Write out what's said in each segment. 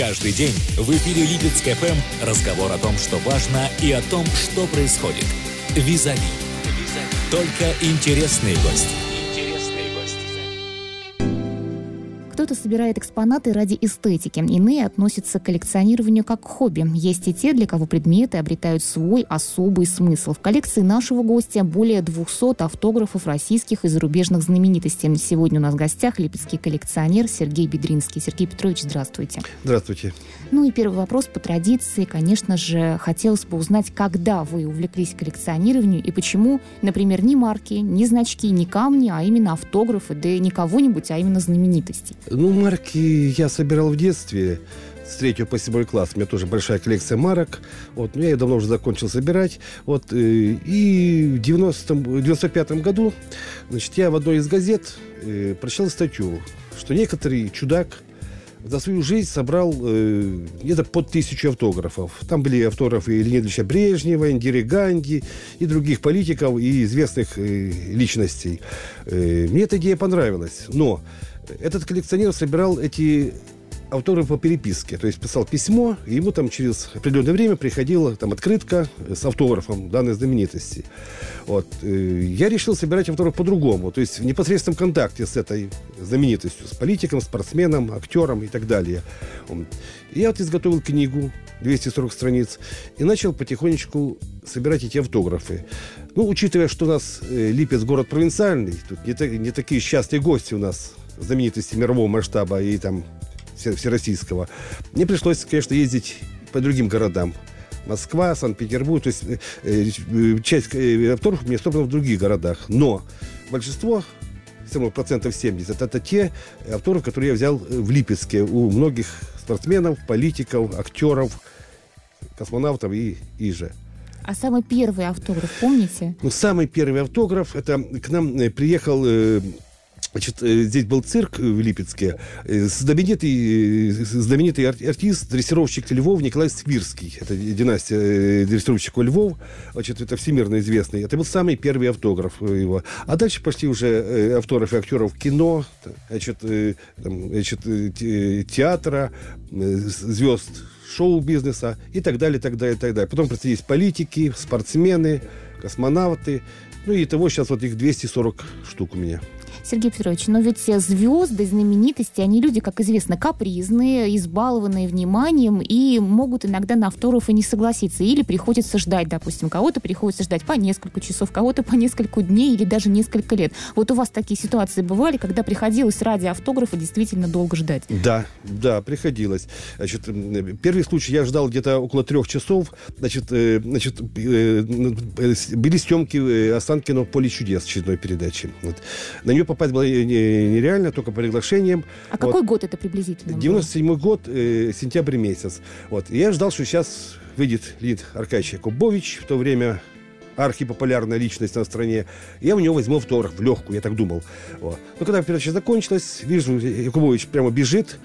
Каждый день в эфире Липецк ФМ разговор о том, что важно и о том, что происходит. Визави. Только интересные гости. Кто-то собирает экспонаты ради эстетики, иные относятся к коллекционированию как к хобби. Есть и те, для кого предметы обретают свой особый смысл. В коллекции нашего гостя более 200 автографов российских и зарубежных знаменитостей. Сегодня у нас в гостях липецкий коллекционер Сергей Бедринский. Сергей Петрович, здравствуйте. Здравствуйте. Ну и первый вопрос по традиции. Конечно же, хотелось бы узнать, когда вы увлеклись коллекционированию и почему, например, не марки, не значки, не камни, а именно автографы, да и не кого-нибудь, а именно знаменитостей. Ну, марки я собирал в детстве с третьего по седьмой класс. У меня тоже большая коллекция марок. Вот, но я ее давно уже закончил собирать. Вот, э, и в 90 95 году значит, я в одной из газет э, прочитал статью, что некоторый чудак за свою жизнь собрал э, где-то под тысячу автографов. Там были автографы Леонида Ильича Брежнева, Индиры Ганди и других политиков и известных э, личностей. Э, мне эта идея понравилась. Но этот коллекционер собирал эти автографы по переписке. То есть писал письмо, и ему там через определенное время приходила там открытка с автографом данной знаменитости. Вот. Э, я решил собирать автограф по-другому. То есть в непосредственном контакте с этой знаменитостью, с политиком, спортсменом, актером и так далее. Я вот изготовил книгу 240 страниц и начал потихонечку собирать эти автографы. Ну, учитывая, что у нас э, Липец город провинциальный, тут не, не такие счастные гости у нас знаменитости мирового масштаба и там всероссийского, мне пришлось, конечно, ездить по другим городам. Москва, Санкт-Петербург, то есть э, э часть э, авторов мне собрана в других городах. Но большинство, все равно процентов 70, это те авторы, которые я взял в Липецке у многих спортсменов, политиков, актеров, космонавтов и, и же. А самый первый автограф, помните? Ну, самый первый автограф, это к нам э, приехал э, Значит, э, здесь был цирк в Липецке. Э, знаменитый, э, знаменитый артист, дрессировщик львов Николай Свирский. Это династия дрессировщиков львов. Значит, это всемирно известный. Это был самый первый автограф его. А дальше пошли уже автографы актеров кино, значит, значит, театра, звезд шоу-бизнеса и так далее, так далее, так далее. Потом есть политики, спортсмены, космонавты. Ну и того сейчас вот их 240 штук у меня. Сергей Петрович, но ведь звезды, знаменитости, они люди, как известно, капризные, избалованные вниманием и могут иногда на автографы не согласиться. Или приходится ждать, допустим, кого-то приходится ждать по несколько часов, кого-то по несколько дней или даже несколько лет. Вот у вас такие ситуации бывали, когда приходилось ради автографа действительно долго ждать? Да, да, приходилось. Значит, первый случай я ждал где-то около трех часов. Значит, э, значит э, были съемки Останкино «Поле чудес» очередной передачи. Вот. На нее попасть было нереально, только по приглашениям. А вот. какой год это приблизительно? 97 год, э, сентябрь месяц. Вот. И я ждал, что сейчас выйдет Лид Аркадьевич Якубович, в то время архипопулярная личность на стране. Я у него возьму автограф в легкую, я так думал. Вот. Но когда передача закончилась, вижу, Якубович прямо бежит,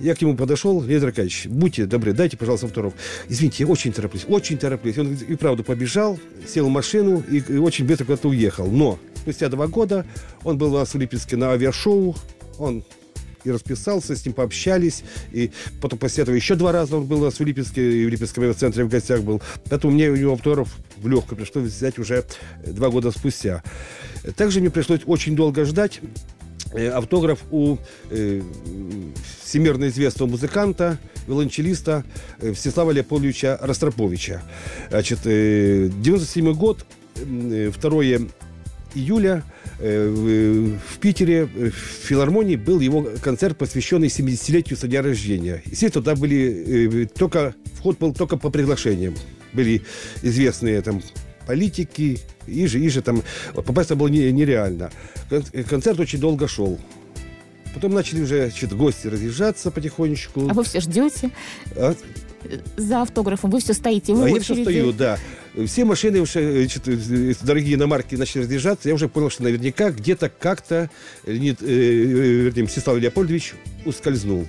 я к нему подошел, Леонид Аркадьевич, будьте добры, дайте, пожалуйста, автограф. Извините, я очень тороплюсь, очень тороплюсь. Он и правда побежал, сел в машину и, и очень быстро куда-то уехал. Но спустя два года он был у нас в Липецке на авиашоу, он и расписался, с ним пообщались. И потом после этого еще два раза он был у нас в Липецке, и в Липецком центре в гостях был. Поэтому мне у него автограф в легкую пришлось взять уже два года спустя. Также мне пришлось очень долго ждать. Э, автограф у э, всемирно известного музыканта, виолончелиста э, Всеслава Леопольевича Ростроповича. Значит, э, 97 год, э, 2 июля в Питере в филармонии был его концерт, посвященный 70-летию со дня рождения. Естественно, туда были только вход был только по приглашениям. Были известные там политики, и же, и же там попасть было нереально. Концерт очень долго шел. Потом начали уже что-то гости разъезжаться потихонечку. А вы все ждете? А? За автографом вы все стоите в а я все стою, да. Все машины, уже, дорогие иномарки, начали разъезжаться. Я уже понял, что наверняка где-то как-то Леонид, э, вернее, Мстислав Леопольдович ускользнул.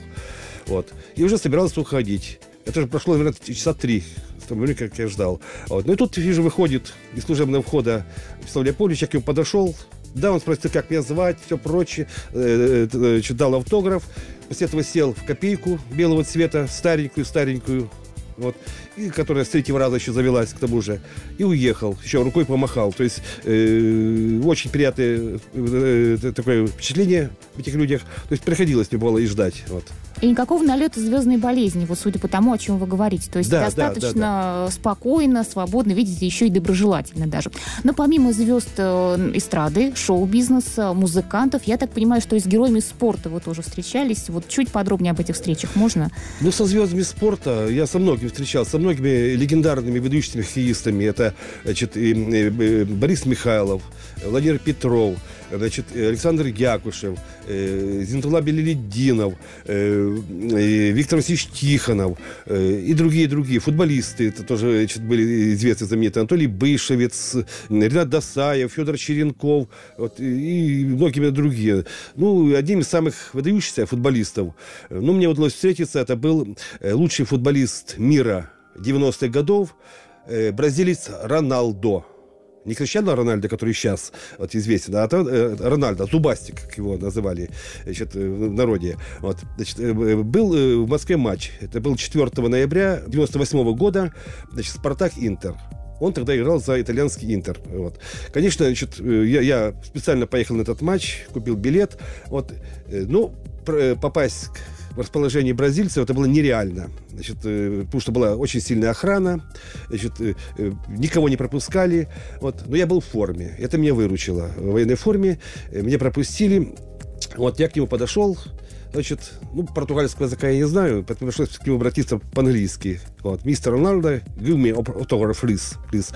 Вот. И уже собирался уходить. Это же прошло, наверное, часа три в том времени, как я ждал. Вот. Ну и тут, вижу, выходит из служебного входа Вячеслав Леопольевич, я к нему подошел, да, он спросил, как меня звать, все прочее, э, э, дал автограф. после этого сел в копейку белого цвета, старенькую-старенькую, вот, и которая с третьего раза еще завелась к тому же, и уехал, еще рукой помахал. То есть э, очень приятное э, э, такое впечатление в этих людях. То есть приходилось мне было и ждать. Вот. И никакого налета звездной болезни, вот судя по тому, о чем вы говорите. То есть Да, да, достаточно да, спокойно, свободно, видите, еще и доброжелательно даже. Но помимо звезд э, эстрады, шоу-бизнеса, музыкантов, я так понимаю, что и с героями спорта вы тоже встречались. Вот чуть подробнее об этих встречах можно? Ну, со звездами спорта я со многими встречался, со многими легендарными ведущими хоккеистами. Это значит, и, э, Борис Михайлов, Владимир Петров, значит, Александр Якушев, э, Зинтула Белелединов, э, э, Виктор Васильевич Тихонов э, и другие-другие футболисты. Это тоже значит, были известные знаменитые. Анатолий Бышевец, Ренат Досаев, Федор Черенков вот, и многими другие. Ну, одним из самых выдающихся футболистов. Ну, мне удалось встретиться. Это был э, лучший футболист мира 90-х годов, э, бразилец Роналдо не Криштиану Рональдо, который сейчас вот, известен, а э, Рональдо, Зубастик, как его называли значит, э, в народе. Вот, значит, э, был э, в Москве матч. Это был 4 ноября 98 года. Значит, Спартак-Интер. Он тогда играл за итальянский Интер. Вот. Конечно, значит, я, я специально поехал на этот матч, купил билет. Вот. Ну, попасть в расположение бразильцев это было нереально. Значит, э, потому что была очень сильная охрана, значит, э, э, никого не пропускали. Вот. Но я был в форме. Это меня выручило. В военной форме меня пропустили. Вот я к нему подошел. Значит, ну, португальского языка я не знаю, поэтому пришлось к нему обратиться по-английски. Вот, мистер Роналдо, give me autograph, please, please.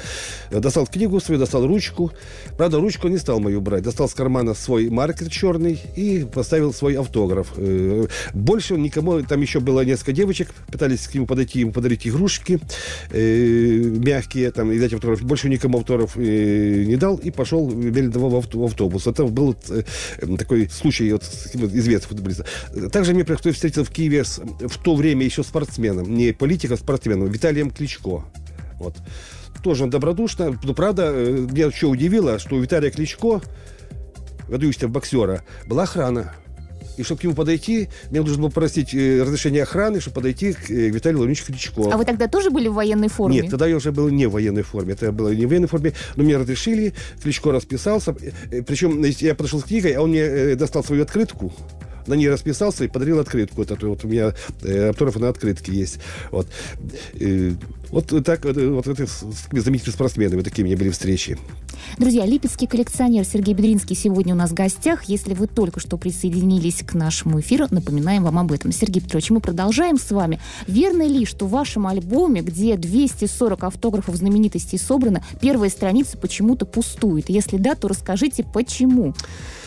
Достал книгу свою, достал ручку. Правда, ручку не стал мою брать. Достал с кармана свой маркер черный и поставил свой автограф. Э, Больше он никому... Там еще было несколько девочек, пытались к нему подойти, ему подарить игрушки э, мягкие, там, и дать автограф. Больше никому автограф э, не дал и пошел медленно в авто- в автобус. Это был такой случай вот, известным футболистом. Также мне пришлось встретиться в Киеве с, в то время еще спортсменом, не политиком, а спортсменом, Виталием Кличко. Вот. Тоже он добродушно. Но, правда, э, меня что удивило, что у Виталия Кличко, выдающегося боксера, была охрана. И чтобы к нему подойти, мне нужно было просить э, разрешение охраны, чтобы подойти к э, Виталию Владимировичу Кличко. А вы тогда тоже были в военной форме? Нет, тогда я уже был не в военной форме. Это было не в военной форме, но мне разрешили. Кличко расписался. Причем я подошел с книгой, а он мне достал свою открытку. На ней расписался и подарил открытку. Вот, вот у меня э, автограф на открытке есть. Вот. Э, вот так вот, э, вот это с такими знаменитыми спортсменами такие у меня были встречи. Друзья, липецкий коллекционер Сергей Бедринский сегодня у нас в гостях. Если вы только что присоединились к нашему эфиру, напоминаем вам об этом. Сергей Петрович, мы продолжаем с вами. Верно ли, что в вашем альбоме, где 240 автографов знаменитостей собрано, первая страница почему-то пустует? Если да, то расскажите, почему. Э,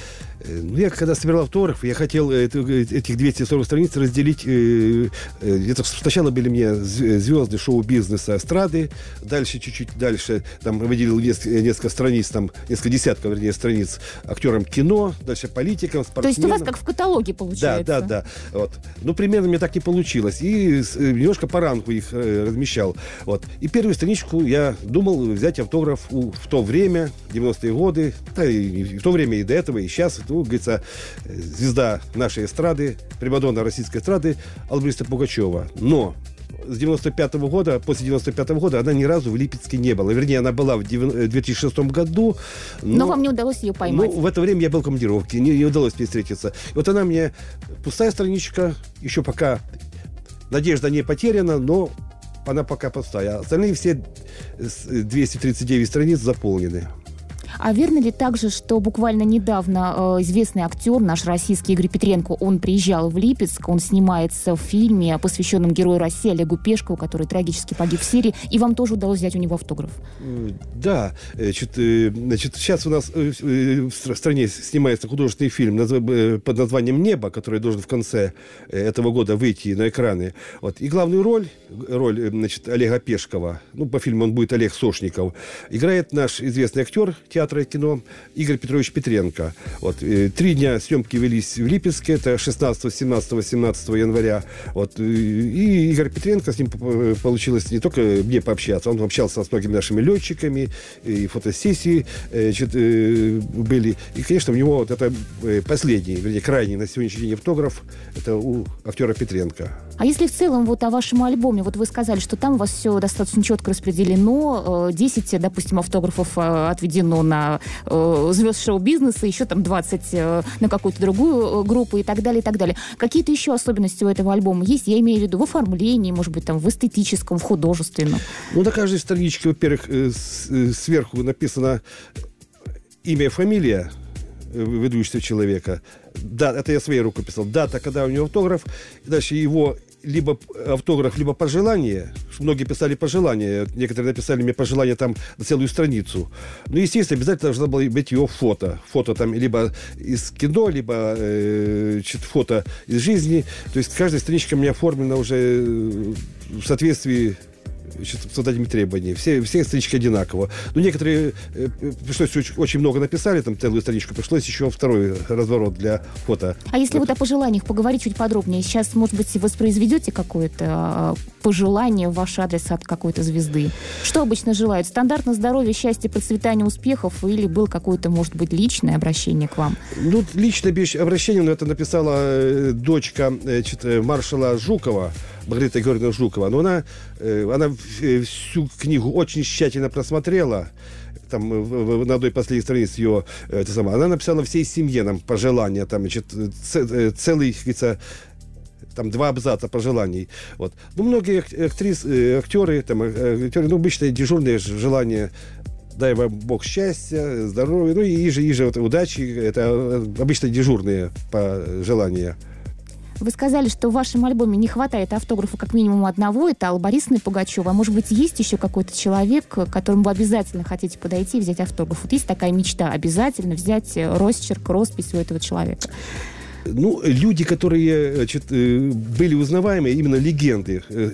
Ну, я когда собирал автографы, я хотел э, э, этих 240 страниц разделить. э, э, где-то сначала были мне зв- звезды шоу-бизнеса, эстрады, дальше чуть-чуть дальше там выделил несколько, страниц, там несколько десятков, вернее, страниц актерам кино, дальше политикам, То есть у спортсменам. вас как в каталоге Да, получается? да, да. Вот. Ну, примерно мне так не получилось. И э, немножко по ранку их э, размещал. Вот. И первую страничку я думал взять автограф у- в то время, 90-е годы, да и в то время, и до этого, и сейчас. Ну, говорится, э, звезда нашей эстрады, примадонна российской эстрады Албриста Пугачева. Но с 95 года, после 95 года она ни разу в Липецке не была. Вернее, она была в девян- э, 2006 году. Но вам не удалось ее поймать. Ну, в это время я был в командировке, не, не удалось мне встретиться. И вот она мне, пустая страничка, еще пока надежда не потеряна, но она пока пустая. Остальные все с- 239 страниц заполнены. А верно ли также, что буквально недавно э, известный актер, наш российский Игорь Петренко, он приезжал в Липецк, он снимается в фильме, посвященном герою России Олегу Пешкову, который трагически погиб в Сирии, и вам тоже удалось взять у него автограф? Э, Да, э, значит, значит, сейчас у нас в стра- стране снимается художественный фильм под названием «Небо», который должен в конце этого года выйти на экраны. Вот. И главную роль, роль значит, Олега Пешкова, ну, по фильму он будет Олег Сошников, играет наш известный актер театра и кино Игорь Петрович Петренко. Вот, э, три дня съемки велись в Липецке, это 16, 17, 18 января. Вот, э, и Игорь Петренко, с ним получилось не только мне пообщаться, он общался с многими нашими летчиками, и фотосессии значит, были. И, конечно, у него вот это последний, вернее, крайний на сегодняшний день автограф, это у актера Петренко. А если в целом вот о вашем альбоме, вот вы сказали, что там у вас все достаточно четко распределено, 10, допустим, автографов отведено на звезд шоу-бизнеса, еще там 20 э, на какую-то другую э, группу и так далее, и так далее. Какие-то еще особенности у этого альбома есть? Я имею в виду в оформлении, может быть, там в эстетическом, в художественном. Ну, на каждой страничке, во-первых, э, сверху написано имя, фамилия ведущего человека. Да, это я своей рукой писал. Дата, когда у него автограф. Дальше его либо автограф, либо пожелание. Многие писали пожелания. Некоторые написали мне пожелания там на целую страницу. Ну, естественно, обязательно должно было быть его фото. Фото там либо из кино, либо э, фото из жизни. То есть каждая страничка у меня оформлена уже э, в соответствии с этими требованиями. Все, все странички одинаково. Но некоторые э, пришлось очень, очень много написали, там целую страничку, пришлось еще второй разворот для фото. А если вот, вот о пожеланиях поговорить чуть подробнее, сейчас, может быть, воспроизведете какое-то э, пожелание в ваш адрес от какой-то звезды? Что обычно желают? Стандартно здоровья, счастья, процветания, успехов или был какое-то, может быть, личное обращение к вам? Ну, личное обращение, но это написала э, дочка э, маршала Жукова, Маргарита Георгиевна Жукова. Но она, э, она э, всю книгу очень тщательно просмотрела там э, на одной последней странице ее это самое, она написала всей семье нам пожелания, там, значит, целый, говорится, там два абзаца пожеланий. Вот. Ну, многие актрисы, актеры, там, актеры, ну, обычно дежурные желания дай вам Бог счастья, здоровья, ну и иже, иже вот, удачи, это обычно дежурные пожелания. Вы сказали, что в вашем альбоме не хватает автографа как минимум одного. Это Алла Борисовна Пугачева. А может быть, есть еще какой-то человек, к которому вы обязательно хотите подойти и взять автограф? Вот есть такая мечта обязательно взять э, росчерк, роспись у этого человека? Ну, люди, которые значит, э, были узнаваемые, именно легенды, э,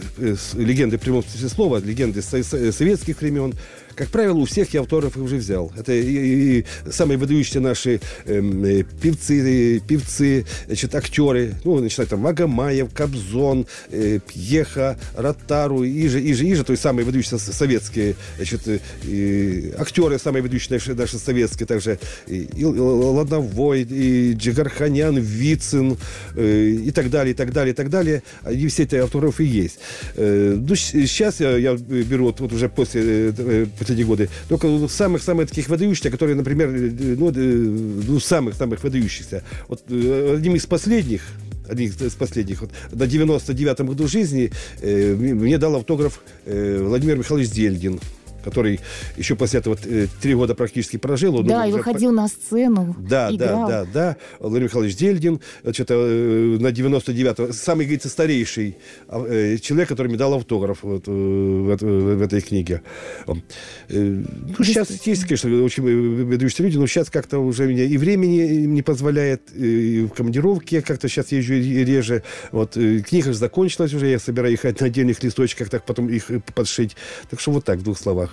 легенды в прямом смысле слова, легенды советских времен, как правило, у всех я автографы уже взял. Это и, и самые выдающиеся наши эм, э, певцы, певцы, значит, актеры, ну, начиная там Магомаев, Кобзон, э, Пьеха, Ротару, Иже, Иже, Иже, то есть самые выдающиеся советские, значит, э, актеры, самые выдающиеся наши, наши советские, также и, и Ладновой, и Джигарханян, Вицин, э, и так далее, и так далее, и так далее. Они все эти автографы есть. Э, ну, сейчас я, я беру, вот, вот уже после э, эти годы. Только самых-самых таких выдающихся, которые, например, э, ну, э, ну самых-самых выдающихся. Вот э, одним из последних, одним из последних, вот, на 99-м году жизни э, мне дал автограф э, Владимир Михайлович Зельдин который еще после этого э, три года практически прожил. Он да, и выходил на сцену. Да, играл. да, да, да. Владимир Михайлович Дельдин, что-то э, на 99-го, самый, говорится, старейший э, человек, который мне дал автограф вот, в, в этой книге. Ну, сейчас есть, конечно, очень выдающиеся люди, но сейчас как-то уже меня и времени не позволяет, и в командировке как-то сейчас езжу реже. Вот, книга закончилась уже, я собираю их на отдельных листочках, так потом их подшить. Так что вот так, в двух словах.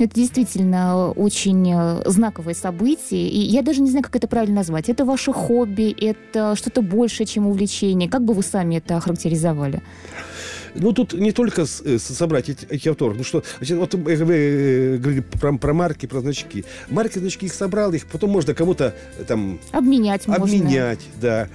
Это действительно очень э, знаковое событие. И я даже не знаю, как это правильно назвать. Это ваше хобби, это что-то большее, чем увлечение. Как бы вы сами это охарактеризовали? Ну, тут не только э, собрать эти, эти авторы. Ну, что, значит, вот вы э, говорили про, про марки, про значки. Марки, значки, их собрал, их потом можно кому-то там... Обменять, Обменять, можно. да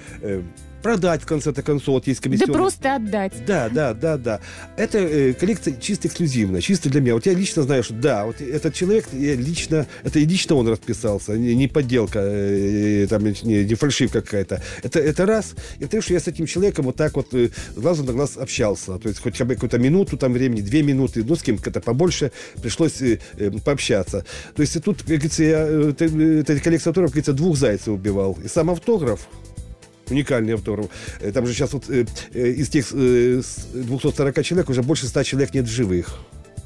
продать в конце-то концов, вот есть комиссионный. Да просто отдать. Да, да, да, да. Это э, коллекция чисто эксклюзивная, чисто для меня. Вот я лично знаю, что да, вот этот человек, я лично, это и лично он расписался, не, не подделка, э, там, не, не фальшивка какая-то. Это, это раз. И то, что я с этим человеком вот так вот э, глазу на глаз общался. То есть хоть бы какую-то минуту там времени, две минуты, ну, с кем-то побольше пришлось э, э, пообщаться. То есть тут, как говорится, я, э, эта коллекция авторов, как говорится, двух зайцев убивал. И сам автограф, уникальный автограф. Э, там же сейчас вот э, э, из тех 240 человек уже больше 100 человек нет живых.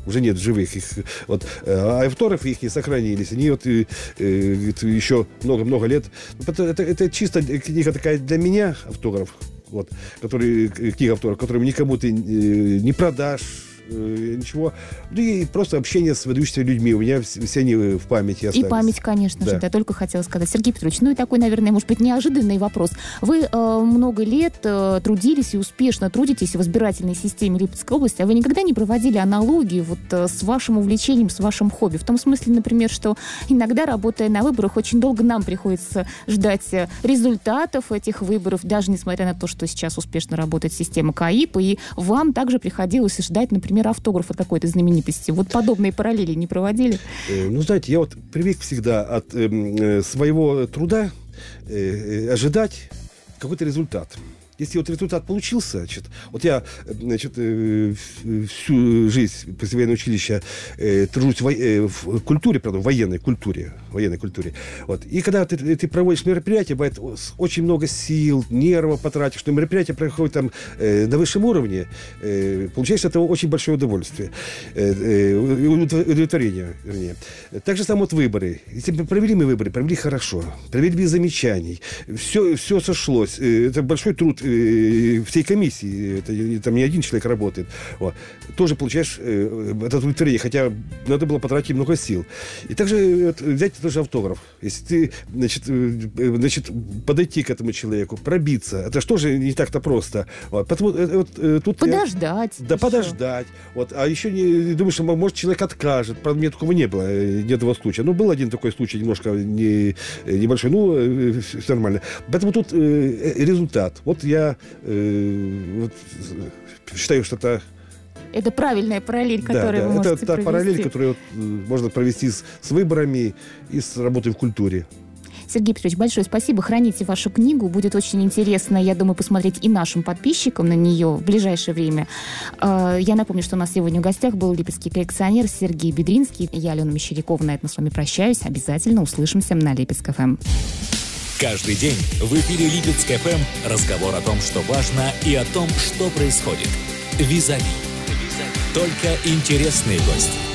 Уже нет живых их. Вот а автографы их не сохранились. Они вот э, еще много-много лет. Это, это, это чисто книга такая для меня автограф вот который книга автограф которую никому ты не продашь. э, ничего. Ну и просто общение с выдающимися людьми. У меня все они в памяти остались. И память, конечно да. же, да, только хотела сказать. Сергей Петрович, ну и такой, наверное, может быть, неожиданный вопрос. Вы э, много лет э, трудились и успешно трудитесь в избирательной системе Липецкой области, а вы никогда не проводили аналогии вот э, с вашим увлечением, с вашим хобби? В том смысле, например, что иногда, работая на выборах, очень долго нам приходится ждать э, результатов этих выборов, даже несмотря на то, что сейчас успешно работает система КАИП, и вам также приходилось ждать, например, автографа какой-то знаменитости. Вот подобные параллели не проводили? Э, ну, знаете, я вот привык всегда от эм, э, своего труда э, э, ожидать какой-то результат. Если вот результат получился, значит, вот я, значит, э, всю жизнь после военного училища э, тружусь в, э, культуре, правда, в военной культуре, военной культуре. Вот. И когда ты, ты проводишь мероприятие, бывает очень много сил, нервов потратишь, что мероприятие проходит там э, на высшем уровне, э, получаешь от этого очень большое удовольствие, э, э, удовлетворение, вернее. Так же самое вот выборы. Если мы провели мы выборы, провели хорошо, провели без замечаний, все, все сошлось. Э, это большой труд э, всей комиссии, это там не один человек работает, вот, тоже получаешь э, это удовлетворение, хотя надо было потратить много сил. И также вот, взять тоже автограф. Если ты, значит, э, значит, подойти к этому человеку, пробиться, это же не так-то просто. Вот, потому, э, вот, э, тут подождать. Я, да, подождать. Вот, а еще не думаешь, что, может, человек откажет. Правда, мне такого не было, э, ни этого случая. Ну, был один такой случай, немножко не, небольшой, ну, э, все нормально. Поэтому тут э, результат. Вот я я э, вот, считаю, что это это правильная параллель, которую да, вы можете Это та провести. параллель, которую э, можно провести с, с выборами и с работой в культуре. Сергей Петрович, большое спасибо. Храните вашу книгу. Будет очень интересно, я думаю, посмотреть и нашим подписчикам на нее в ближайшее время. А, я напомню, что у нас сегодня в гостях был липецкий коллекционер Сергей Бедринский. Я, Алена Мещерякова, на этом с вами прощаюсь. Обязательно услышимся на Липецк ФМ. Каждый день в эфире Липецк ФМ разговор о том, что важно, и о том, что происходит. Визави. Только интересные гости.